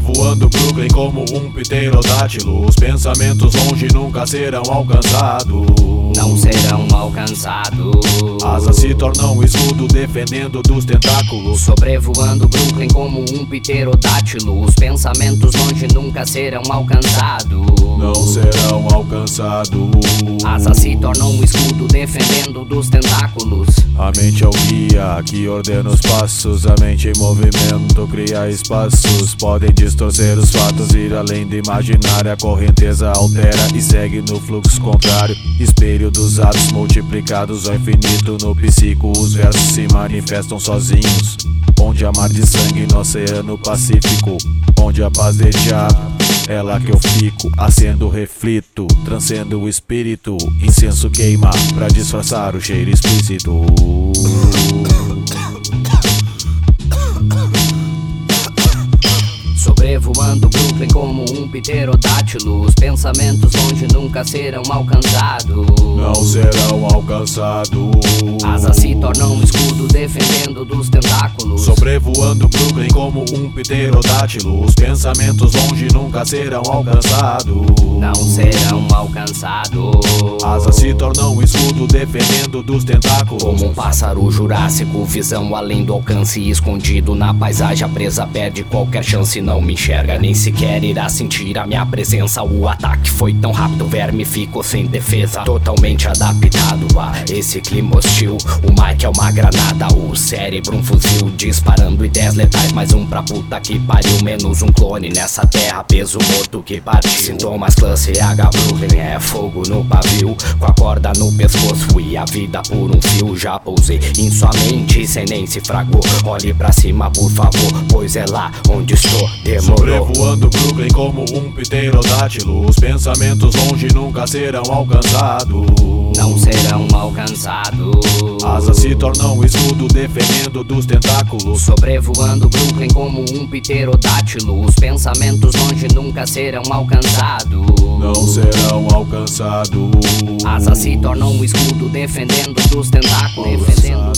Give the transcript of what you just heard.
Brooklyn como um pterodátilo. Os pensamentos longe nunca serão alcançados. Não serão alcançados. Asas se tornam um escudo defendendo dos tentáculos. Sobrevoando Brooklyn como um pterodátilo. Os pensamentos longe nunca serão alcançados. Não serão alcançados. Asas se tornam um escudo defendendo dos tentáculos. A mente é o guia que ordena os passos. A mente em movimento cria espaços. Podem distorcer os fatos, ir além do imaginário. A correnteza altera e segue no fluxo contrário. Espelho dos atos multiplicados ao infinito. No psico, os versos se manifestam sozinhos. Onde há mar de sangue no Oceano Pacífico. Onde a paz de diabo é lá que eu fico, acendo reflito, transcendo o espírito. Incenso queima pra disfarçar o cheiro explícito. Um pterodátilo. Os pensamentos longe nunca serão alcançados. Não serão alcançados. Asas se tornam um escudo defendendo dos tentáculos. Sobrevoando Brooklyn como um pterodátilo. Os pensamentos longe nunca serão alcançados. Não serão alcançados. Asas se tornam um escudo defendendo dos tentáculos. Como um pássaro jurássico, visão além do alcance, escondido na paisagem. A presa perde qualquer chance, não me enxerga, nem sequer irá sentir a minha presença. O ataque foi tão rápido, o verme ficou sem defesa. Totalmente adaptado esse clima hostil. O Mike é uma granada, o cérebro um fuzil. Disparando ideias letais, mais um pra puta que pariu. Menos um clone nessa terra, peso morto que partiu. Sintomas classe H, Brooklyn é fogo no pavio. Com a corda no pescoço e a vida por um fio. Já pousei em sua mente sem nem se fragou. Olhe pra cima, por favor, pois é lá onde estou. Demorou. Sobrevoando Brooklyn como um pterodátilo. Os pensamentos longe nunca serão alcançados. Não serão alcançados. Asas se tornam um escudo defendendo dos tentáculos. Sobrevoando Brooklyn como um pterodátilo. Os pensamentos longe nunca serão alcançados. Não serão alcançados. Asas se tornam um escudo defendendo dos tentáculos. Defendendo